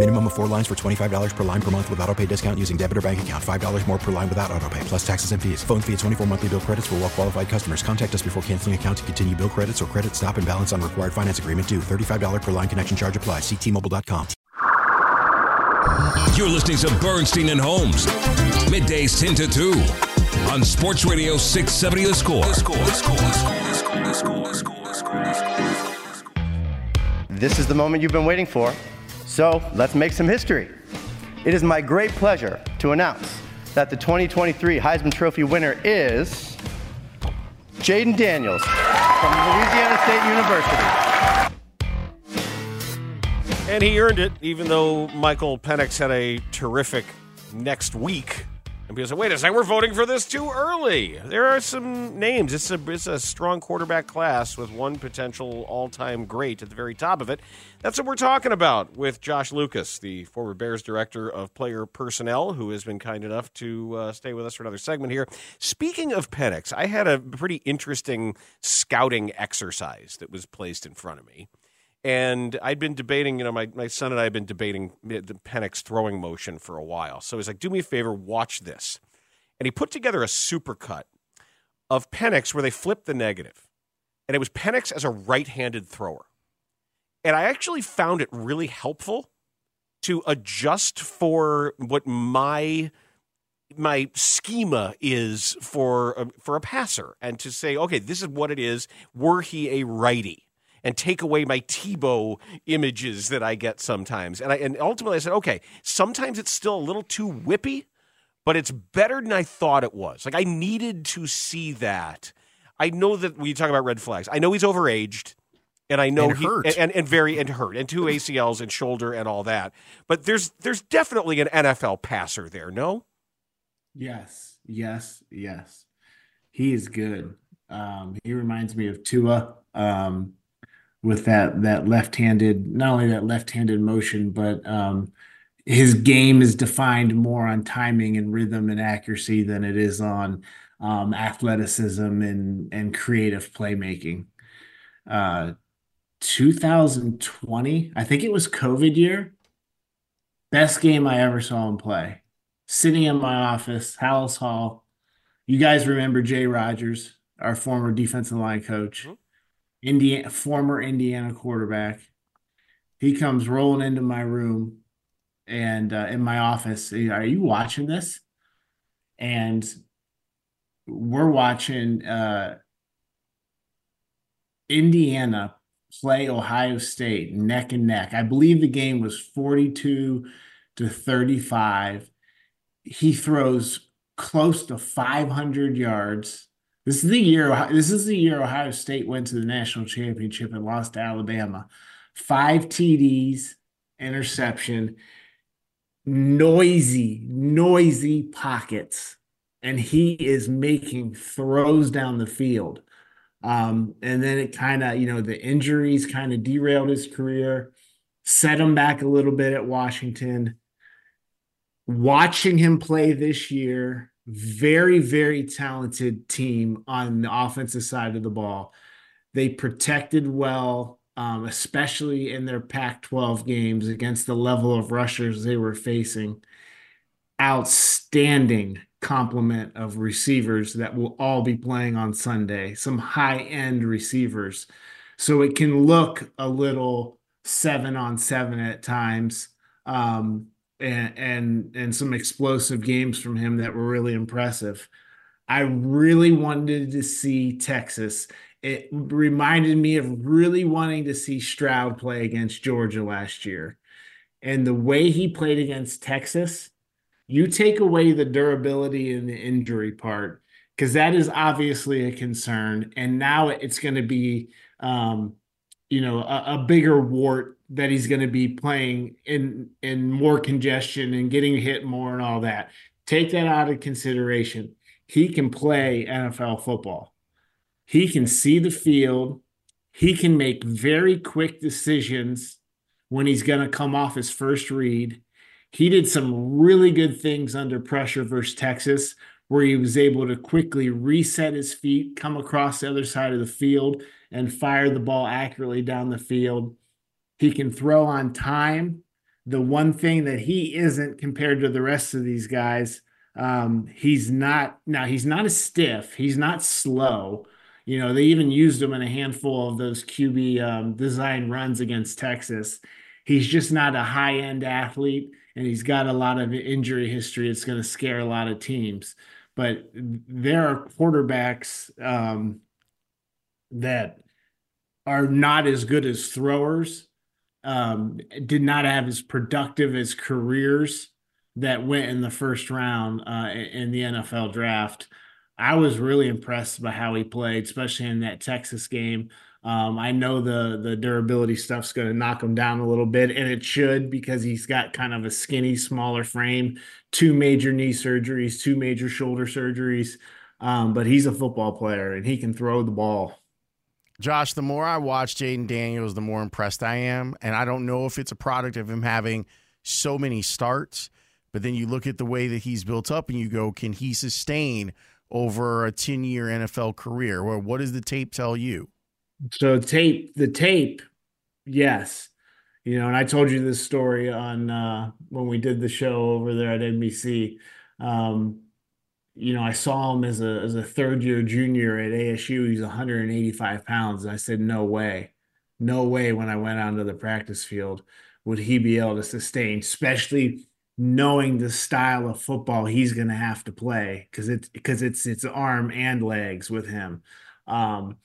Minimum of four lines for $25 per line per month with auto pay discount using debit or bank account. $5 more per line without auto pay, plus taxes and fees. Phone fee at 24 monthly bill credits for well qualified customers. Contact us before canceling account to continue bill credits or credit stop and balance on required finance agreement due. $35 per line connection charge applies. Ctmobile.com. You're listening to Bernstein and Holmes. Middays 10 to 2 on Sports Radio 670 The Score. The score. The score. The score. The score. The score. The score. The score. The score. This is the moment you've been waiting for. So let's make some history. It is my great pleasure to announce that the 2023 Heisman Trophy winner is Jayden Daniels from Louisiana State University. And he earned it, even though Michael Penix had a terrific next week. And people say, wait a second, we're voting for this too early. There are some names. It's a, it's a strong quarterback class with one potential all time great at the very top of it. That's what we're talking about with Josh Lucas, the former Bears director of player personnel, who has been kind enough to uh, stay with us for another segment here. Speaking of Penix, I had a pretty interesting scouting exercise that was placed in front of me. And I'd been debating, you know, my, my son and I had been debating the Penix throwing motion for a while. So he's like, do me a favor, watch this. And he put together a supercut of Penix where they flipped the negative. And it was Penix as a right handed thrower. And I actually found it really helpful to adjust for what my my schema is for a, for a passer and to say okay this is what it is were he a righty and take away my Tebow images that I get sometimes. And I and ultimately I said, okay, sometimes it's still a little too whippy, but it's better than I thought it was. Like I needed to see that. I know that when you talk about red flags, I know he's overaged. And I know And he. And, and, and very and hurt and two ACLs and shoulder and all that. But there's there's definitely an NFL passer there, no? Yes, yes, yes. He is good. Um, he reminds me of Tua um, with that that left-handed, not only that left-handed motion, but um, his game is defined more on timing and rhythm and accuracy than it is on um, athleticism and and creative playmaking. Uh, 2020, I think it was COVID year. Best game I ever saw him play. Sitting in my office, Halas Hall. You guys remember Jay Rodgers, our former defensive line coach, Indiana, former Indiana quarterback. He comes rolling into my room and uh, in my office. Are you watching this? And we're watching uh, Indiana play Ohio State neck and neck. I believe the game was 42 to 35. He throws close to 500 yards. This is the year this is the year Ohio State went to the national championship and lost to Alabama. 5 TDs, interception, noisy, noisy pockets and he is making throws down the field. Um, and then it kind of, you know, the injuries kind of derailed his career, set him back a little bit at Washington. Watching him play this year, very, very talented team on the offensive side of the ball. They protected well, um, especially in their Pac 12 games against the level of rushers they were facing. Outstanding complement of receivers that will all be playing on Sunday, some high end receivers. So it can look a little seven on seven at times. Um, and, and some explosive games from him that were really impressive. I really wanted to see Texas. It reminded me of really wanting to see Stroud play against Georgia last year. And the way he played against Texas, you take away the durability and the injury part, because that is obviously a concern. And now it's going to be, um, you know, a, a bigger wart that he's going to be playing in in more congestion and getting hit more and all that. Take that out of consideration. He can play NFL football. He can see the field. He can make very quick decisions when he's going to come off his first read. He did some really good things under pressure versus Texas, where he was able to quickly reset his feet, come across the other side of the field, and fire the ball accurately down the field. He can throw on time. The one thing that he isn't compared to the rest of these guys, um, he's not now he's not as stiff, he's not slow. You know, they even used him in a handful of those QB um, design runs against Texas. He's just not a high end athlete, and he's got a lot of injury history. It's going to scare a lot of teams. But there are quarterbacks um, that are not as good as throwers, um, did not have as productive as careers that went in the first round uh, in the NFL draft. I was really impressed by how he played, especially in that Texas game. Um, I know the the durability stuff's going to knock him down a little bit, and it should because he's got kind of a skinny, smaller frame, two major knee surgeries, two major shoulder surgeries. Um, but he's a football player and he can throw the ball. Josh, the more I watch Jayden Daniels, the more impressed I am. And I don't know if it's a product of him having so many starts, but then you look at the way that he's built up and you go, can he sustain over a 10 year NFL career? Well, what does the tape tell you? So, tape, the tape, yes. You know, and I told you this story on uh, when we did the show over there at NBC. Um, you know, I saw him as a as a third year junior at ASU. He's 185 pounds. I said, no way, no way. When I went onto the practice field, would he be able to sustain, especially knowing the style of football he's going to have to play because it's because it's it's arm and legs with him. Um,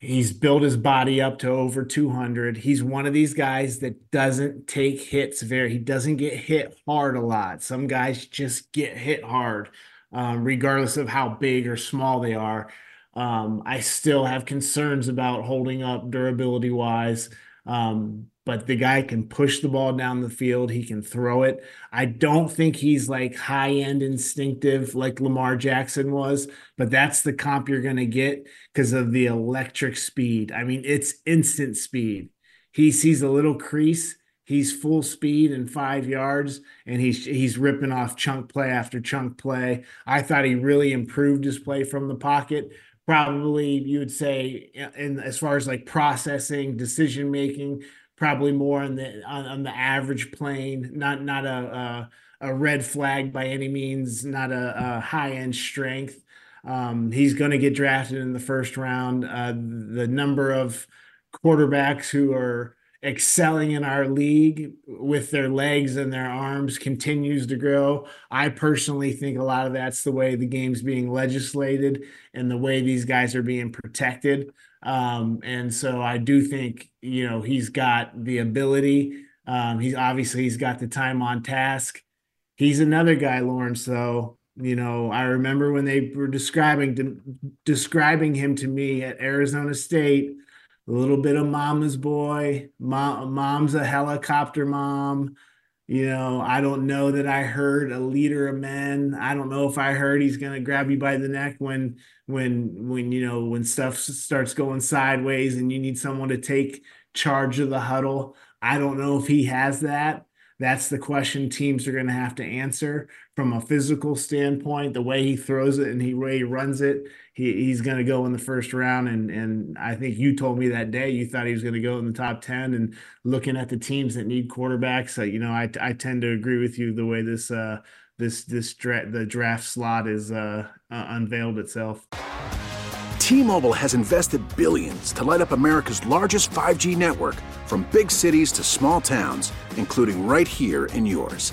he's built his body up to over 200. He's one of these guys that doesn't take hits very. He doesn't get hit hard a lot. Some guys just get hit hard um, regardless of how big or small they are. Um, I still have concerns about holding up durability wise. Um, but the guy can push the ball down the field. He can throw it. I don't think he's like high end instinctive like Lamar Jackson was, but that's the comp you're going to get because of the electric speed. I mean, it's instant speed. He sees a little crease he's full speed and five yards, and he's he's ripping off chunk play after chunk play. I thought he really improved his play from the pocket. Probably you would say, in as far as like processing, decision making, probably more on the on, on the average plane. Not not a, a, a red flag by any means. Not a, a high end strength. Um, he's going to get drafted in the first round. Uh, the number of quarterbacks who are excelling in our league with their legs and their arms continues to grow. I personally think a lot of that's the way the game's being legislated and the way these guys are being protected. Um, and so I do think, you know, he's got the ability. Um, he's obviously he's got the time on task. He's another guy, Laurence, though. You know, I remember when they were describing describing him to me at Arizona State a little bit of mama's boy. Mom, mom's a helicopter mom. You know, I don't know that I heard a leader of men. I don't know if I heard he's gonna grab you by the neck when when when you know when stuff starts going sideways and you need someone to take charge of the huddle. I don't know if he has that. That's the question teams are going to have to answer from a physical standpoint. The way he throws it and the way he runs it, he, he's going to go in the first round. And and I think you told me that day you thought he was going to go in the top ten. And looking at the teams that need quarterbacks, uh, you know, I I tend to agree with you the way this uh this this dra- the draft slot is uh, uh unveiled itself. T-Mobile has invested billions to light up America's largest 5G network, from big cities to small towns, including right here in yours.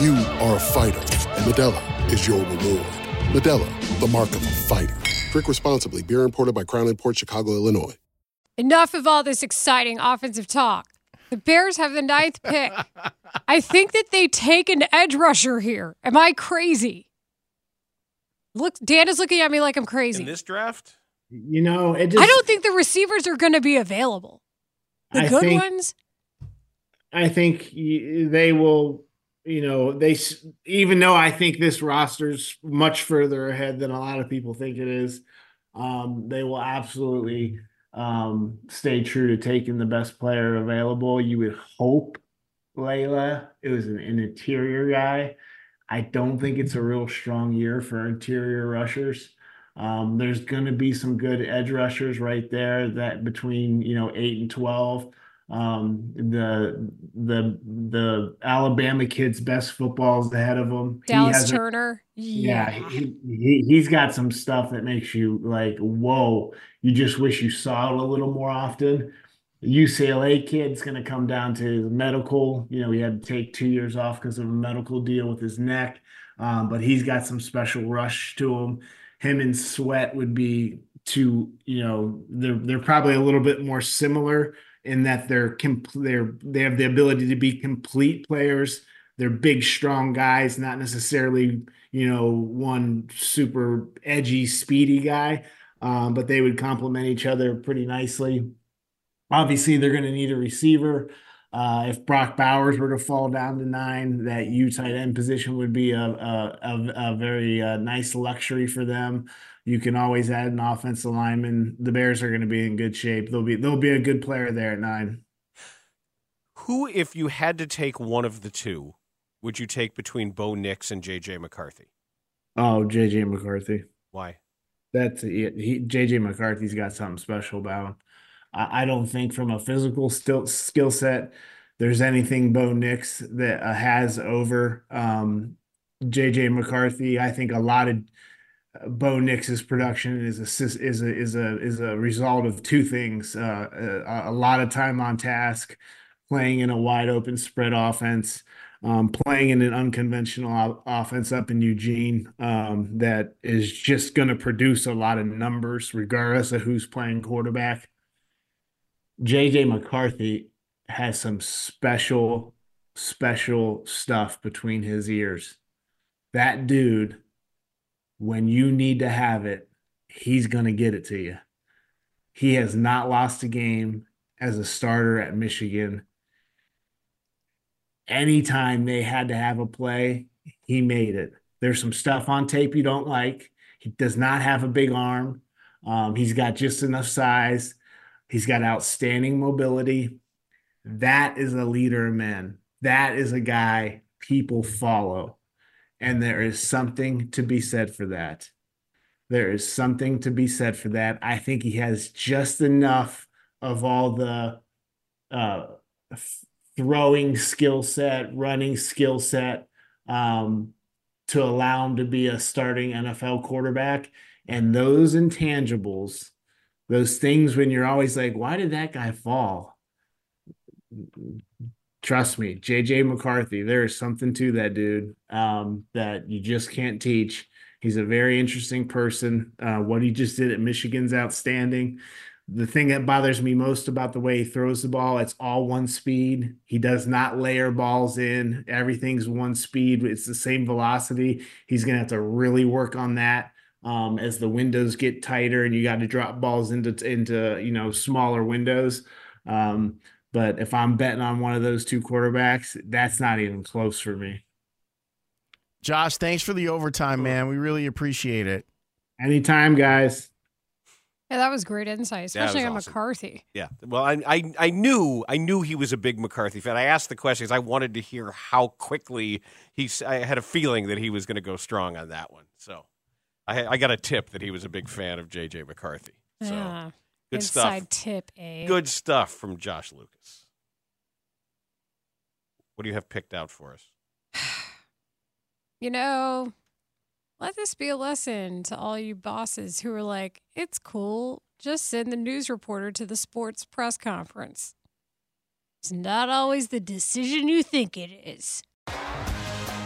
You are a fighter, and Modelo is your reward. Modelo, the mark of a fighter. Drink responsibly. Beer imported by Crown Port Chicago, Illinois. Enough of all this exciting offensive talk. The Bears have the ninth pick. I think that they take an edge rusher here. Am I crazy? Look, Dan is looking at me like I'm crazy. In this draft? You know, it just, I don't think the receivers are going to be available. The I good think- ones? I think they will. You know, they even though I think this roster's much further ahead than a lot of people think it is, um, they will absolutely um, stay true to taking the best player available. You would hope, Leila, it was an, an interior guy. I don't think it's a real strong year for interior rushers. Um, there's going to be some good edge rushers right there that between you know eight and twelve. Um, the the the Alabama kid's best football is ahead of him. He Dallas has a- Turner? yeah, he, he he's got some stuff that makes you like, whoa! You just wish you saw it a little more often. UCLA kid's going to come down to his medical. You know, he had to take two years off because of a medical deal with his neck, um, but he's got some special rush to him. Him and Sweat would be two. You know, they're they're probably a little bit more similar in that they're they're they have the ability to be complete players. They're big, strong guys, not necessarily you know one super edgy, speedy guy, um, but they would complement each other pretty nicely. Obviously, they're going to need a receiver. Uh, if Brock Bowers were to fall down to nine, that U tight end position would be a a, a, a very uh, nice luxury for them. You can always add an offensive lineman. The Bears are going to be in good shape. They'll be they'll be a good player there at nine. Who, if you had to take one of the two, would you take between Bo Nix and J.J. McCarthy? Oh, JJ McCarthy. Why? That's he, he JJ McCarthy's got something special about him. I, I don't think from a physical still skill set there's anything Bo Nix that uh, has over um, JJ McCarthy. I think a lot of Bo Nix's production is a is a is a is a result of two things: uh, a, a lot of time on task, playing in a wide open spread offense, um, playing in an unconventional offense up in Eugene um, that is just going to produce a lot of numbers regardless of who's playing quarterback. JJ McCarthy has some special, special stuff between his ears. That dude, when you need to have it, he's going to get it to you. He has not lost a game as a starter at Michigan. Anytime they had to have a play, he made it. There's some stuff on tape you don't like. He does not have a big arm. Um, he's got just enough size. He's got outstanding mobility. That is a leader of men. That is a guy people follow. And there is something to be said for that. There is something to be said for that. I think he has just enough of all the uh, throwing skill set, running skill set um, to allow him to be a starting NFL quarterback. And those intangibles, those things when you're always like, why did that guy fall? Trust me, JJ McCarthy, there is something to that dude um, that you just can't teach. He's a very interesting person. Uh, what he just did at Michigan's outstanding. the thing that bothers me most about the way he throws the ball, it's all one speed. He does not layer balls in. Everything's one speed. It's the same velocity. He's going to have to really work on that um, as the windows get tighter and you got to drop balls into into you know smaller windows. Um, but if I'm betting on one of those two quarterbacks, that's not even close for me. Josh, thanks for the overtime, man. We really appreciate it. Anytime, guys. Yeah, that was great insight, especially on awesome. McCarthy. Yeah. Well, I, I I knew I knew he was a big McCarthy fan. I asked the questions. I wanted to hear how quickly he. I had a feeling that he was going to go strong on that one. So I I got a tip that he was a big fan of JJ McCarthy. So Yeah. Good Inside stuff. tip, eh? Good stuff from Josh Lucas. What do you have picked out for us? You know, let this be a lesson to all you bosses who are like, it's cool. Just send the news reporter to the sports press conference. It's not always the decision you think it is.